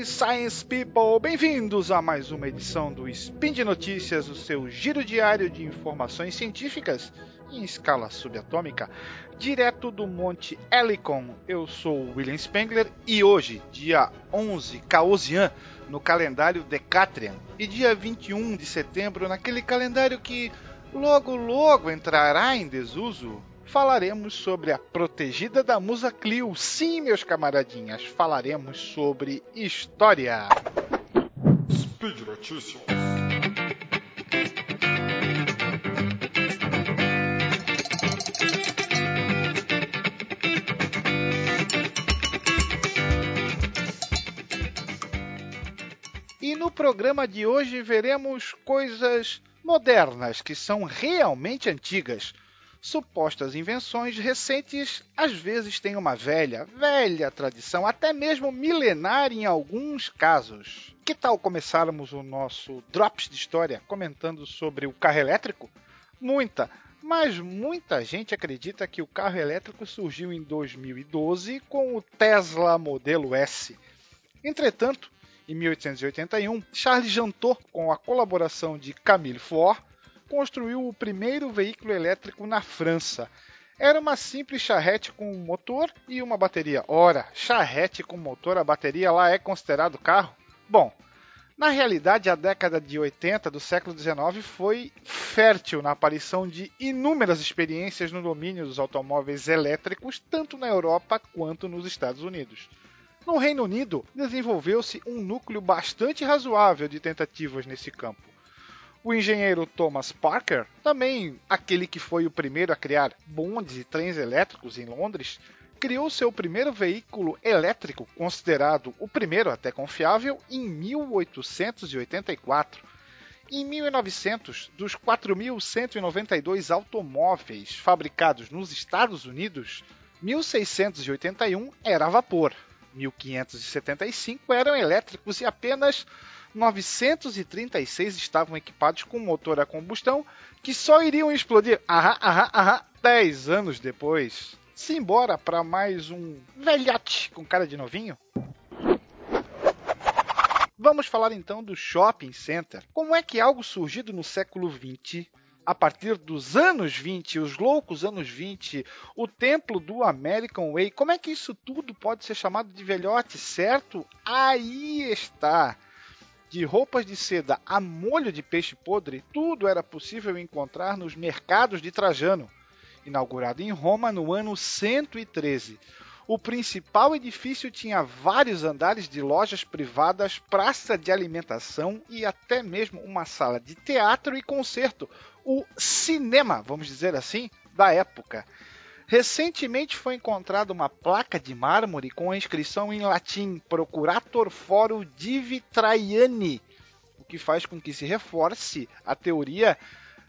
e Science People! Bem-vindos a mais uma edição do Spin de Notícias, o seu giro diário de informações científicas em escala subatômica, direto do Monte Helicon. Eu sou William Spengler e hoje, dia 11 Caosian, no calendário Decatrian, e dia 21 de setembro, naquele calendário que logo logo entrará em desuso, falaremos sobre a protegida da Musa Clio. Sim, meus camaradinhas, falaremos sobre história. Speed Notícias. E no programa de hoje veremos coisas modernas que são realmente antigas supostas invenções recentes às vezes têm uma velha, velha tradição, até mesmo milenar em alguns casos. Que tal começarmos o nosso Drops de História comentando sobre o carro elétrico? Muita, mas muita gente acredita que o carro elétrico surgiu em 2012 com o Tesla Modelo S. Entretanto, em 1881, Charles Jantot, com a colaboração de Camille Faure, construiu o primeiro veículo elétrico na França. Era uma simples charrete com motor e uma bateria. Ora, charrete com motor, a bateria lá é considerado carro? Bom, na realidade, a década de 80 do século XIX foi fértil na aparição de inúmeras experiências no domínio dos automóveis elétricos, tanto na Europa quanto nos Estados Unidos. No Reino Unido, desenvolveu-se um núcleo bastante razoável de tentativas nesse campo. O engenheiro Thomas Parker, também aquele que foi o primeiro a criar bondes e trens elétricos em Londres, criou seu primeiro veículo elétrico, considerado o primeiro até confiável, em 1884. Em 1900, dos 4.192 automóveis fabricados nos Estados Unidos, 1.681 era a vapor, 1.575 eram elétricos e apenas 936 estavam equipados com motor a combustão que só iriam explodir ahá, ahá, ahá, 10 anos depois. Simbora para mais um velhote com cara de novinho? Vamos falar então do shopping center. Como é que algo surgido no século 20 a partir dos anos 20, os loucos anos 20, o templo do American Way, como é que isso tudo pode ser chamado de velhote, certo? Aí está de roupas de seda a molho de peixe podre, tudo era possível encontrar nos mercados de Trajano, inaugurado em Roma no ano 113. O principal edifício tinha vários andares de lojas privadas, praça de alimentação e até mesmo uma sala de teatro e concerto, o cinema, vamos dizer assim, da época. Recentemente foi encontrada uma placa de mármore com a inscrição em latim Procurator Foro Divi Traiani, o que faz com que se reforce a teoria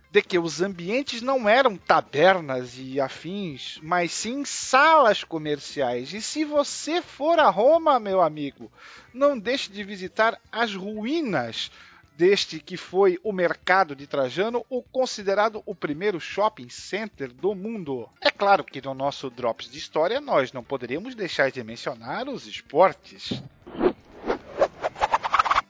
de que os ambientes não eram tabernas e afins, mas sim salas comerciais. E se você for a Roma, meu amigo, não deixe de visitar as ruínas deste que foi o mercado de Trajano, o considerado o primeiro shopping center do mundo. É claro que no nosso Drops de História nós não poderíamos deixar de mencionar os esportes.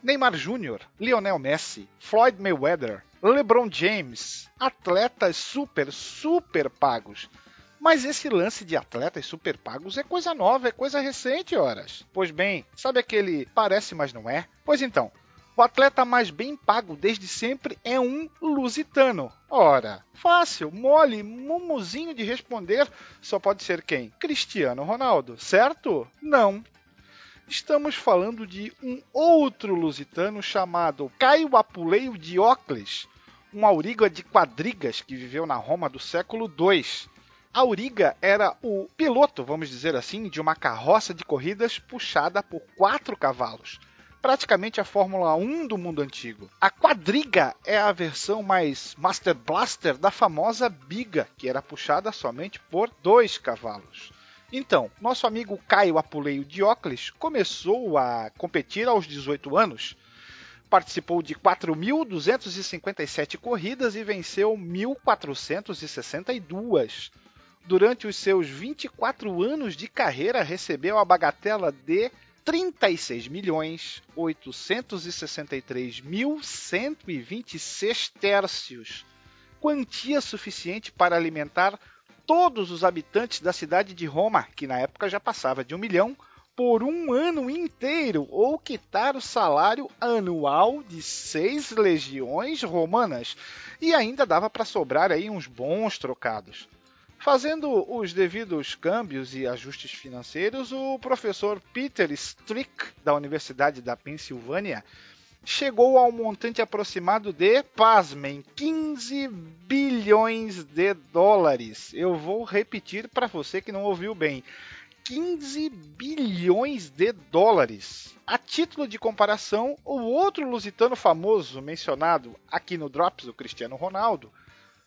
Neymar Jr., Lionel Messi, Floyd Mayweather, LeBron James, atletas super, super pagos. Mas esse lance de atletas super pagos é coisa nova, é coisa recente, horas. Pois bem, sabe aquele parece, mas não é? Pois então, o atleta mais bem pago desde sempre é um lusitano. Ora, fácil, mole, mumuzinho de responder, só pode ser quem? Cristiano Ronaldo, certo? Não. Estamos falando de um outro lusitano chamado Caio Apuleio Diocles, um auriga de quadrigas que viveu na Roma do século II. Auriga era o piloto, vamos dizer assim, de uma carroça de corridas puxada por quatro cavalos praticamente a Fórmula 1 do mundo antigo. A quadriga é a versão mais Master Blaster da famosa biga, que era puxada somente por dois cavalos. Então, nosso amigo Caio Apuleio Diocles começou a competir aos 18 anos. Participou de 4.257 corridas e venceu 1.462. Durante os seus 24 anos de carreira, recebeu a bagatela de 36 milhões 863 mil 126 tercios, quantia suficiente para alimentar todos os habitantes da cidade de Roma, que na época já passava de um milhão, por um ano inteiro, ou quitar o salário anual de seis legiões romanas, e ainda dava para sobrar aí uns bons trocados. Fazendo os devidos câmbios e ajustes financeiros, o professor Peter Strick, da Universidade da Pensilvânia, chegou ao montante aproximado de, pasmem, 15 bilhões de dólares. Eu vou repetir para você que não ouviu bem. 15 bilhões de dólares. A título de comparação, o outro lusitano famoso mencionado aqui no Drops, o Cristiano Ronaldo,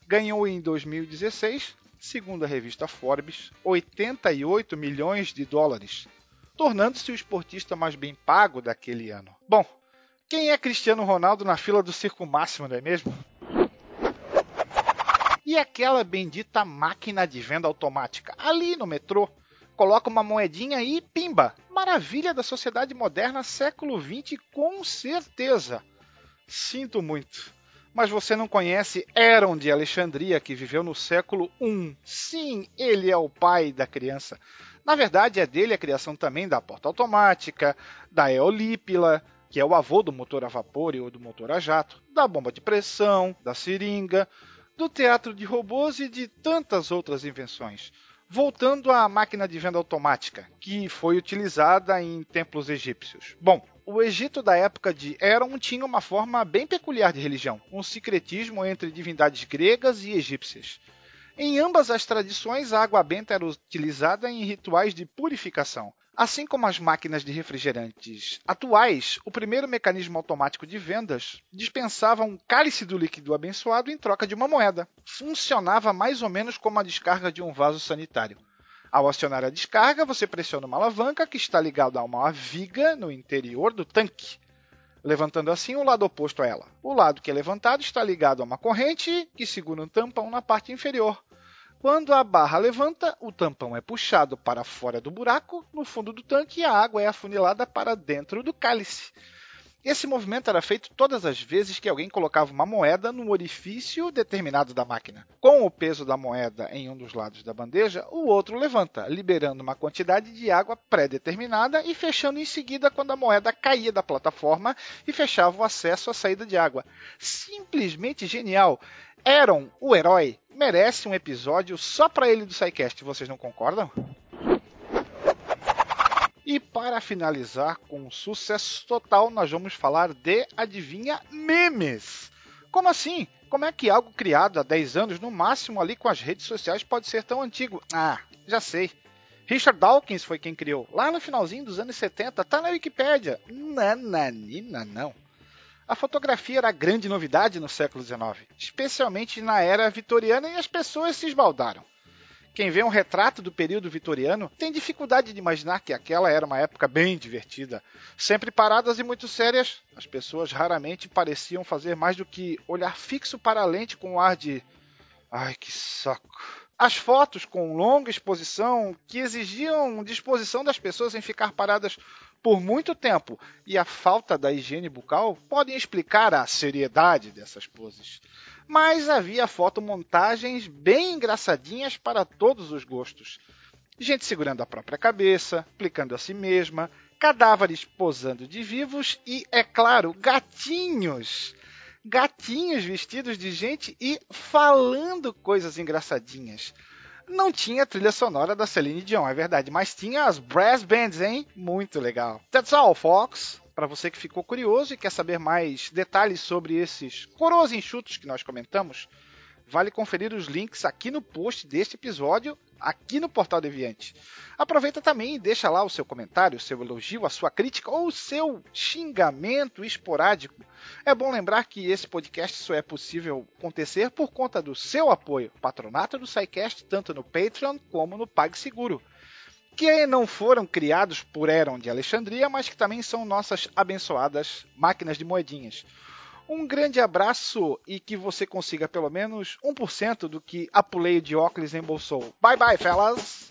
ganhou em 2016 segundo a revista Forbes, 88 milhões de dólares, tornando-se o esportista mais bem pago daquele ano. Bom, quem é Cristiano Ronaldo na fila do circo máximo, não é mesmo? E aquela bendita máquina de venda automática ali no metrô? Coloca uma moedinha e pimba! Maravilha da sociedade moderna século XX, com certeza. Sinto muito mas você não conhece Heron de Alexandria, que viveu no século I. Sim, ele é o pai da criança. Na verdade, é dele a criação também da porta automática, da eolípila, que é o avô do motor a vapor e do motor a jato, da bomba de pressão, da seringa, do teatro de robôs e de tantas outras invenções. Voltando à máquina de venda automática, que foi utilizada em templos egípcios. Bom, o Egito da época de Heron tinha uma forma bem peculiar de religião, um secretismo entre divindades gregas e egípcias. Em ambas as tradições, a água benta era utilizada em rituais de purificação. Assim como as máquinas de refrigerantes atuais, o primeiro mecanismo automático de vendas dispensava um cálice do líquido abençoado em troca de uma moeda. Funcionava mais ou menos como a descarga de um vaso sanitário. Ao acionar a descarga, você pressiona uma alavanca que está ligada a uma viga no interior do tanque, levantando assim o lado oposto a ela. O lado que é levantado está ligado a uma corrente que segura um tampão na parte inferior. Quando a barra levanta, o tampão é puxado para fora do buraco no fundo do tanque e a água é afunilada para dentro do cálice. Esse movimento era feito todas as vezes que alguém colocava uma moeda no orifício determinado da máquina. Com o peso da moeda em um dos lados da bandeja, o outro levanta, liberando uma quantidade de água pré-determinada e fechando em seguida quando a moeda caía da plataforma e fechava o acesso à saída de água. Simplesmente genial! Aaron, o herói, merece um episódio só para ele do SciCast, vocês não concordam? E para finalizar com sucesso total, nós vamos falar de adivinha memes. Como assim? Como é que algo criado há 10 anos, no máximo ali com as redes sociais, pode ser tão antigo? Ah, já sei. Richard Dawkins foi quem criou, lá no finalzinho dos anos 70, tá na Wikipédia. Nananina, não. A fotografia era a grande novidade no século XIX, especialmente na era vitoriana, e as pessoas se esbaldaram. Quem vê um retrato do período vitoriano tem dificuldade de imaginar que aquela era uma época bem divertida. Sempre paradas e muito sérias, as pessoas raramente pareciam fazer mais do que olhar fixo para a lente com um ar de. Ai, que saco. As fotos com longa exposição que exigiam disposição das pessoas em ficar paradas por muito tempo e a falta da higiene bucal podem explicar a seriedade dessas poses mas havia fotomontagens bem engraçadinhas para todos os gostos. Gente segurando a própria cabeça, aplicando a si mesma, cadáveres posando de vivos e, é claro, gatinhos. Gatinhos vestidos de gente e falando coisas engraçadinhas. Não tinha trilha sonora da Celine Dion, é verdade, mas tinha as brass bands, hein? Muito legal. That's all, folks para você que ficou curioso e quer saber mais detalhes sobre esses coroas enxutos que nós comentamos, vale conferir os links aqui no post deste episódio, aqui no Portal Deviante. Aproveita também e deixa lá o seu comentário, o seu elogio, a sua crítica ou o seu xingamento esporádico. É bom lembrar que esse podcast só é possível acontecer por conta do seu apoio, patronato do SciCast, tanto no Patreon como no PagSeguro que não foram criados por Heron de Alexandria, mas que também são nossas abençoadas máquinas de moedinhas. Um grande abraço e que você consiga pelo menos 1% do que Apuleio de óculos embolsou. Bye bye, fellas!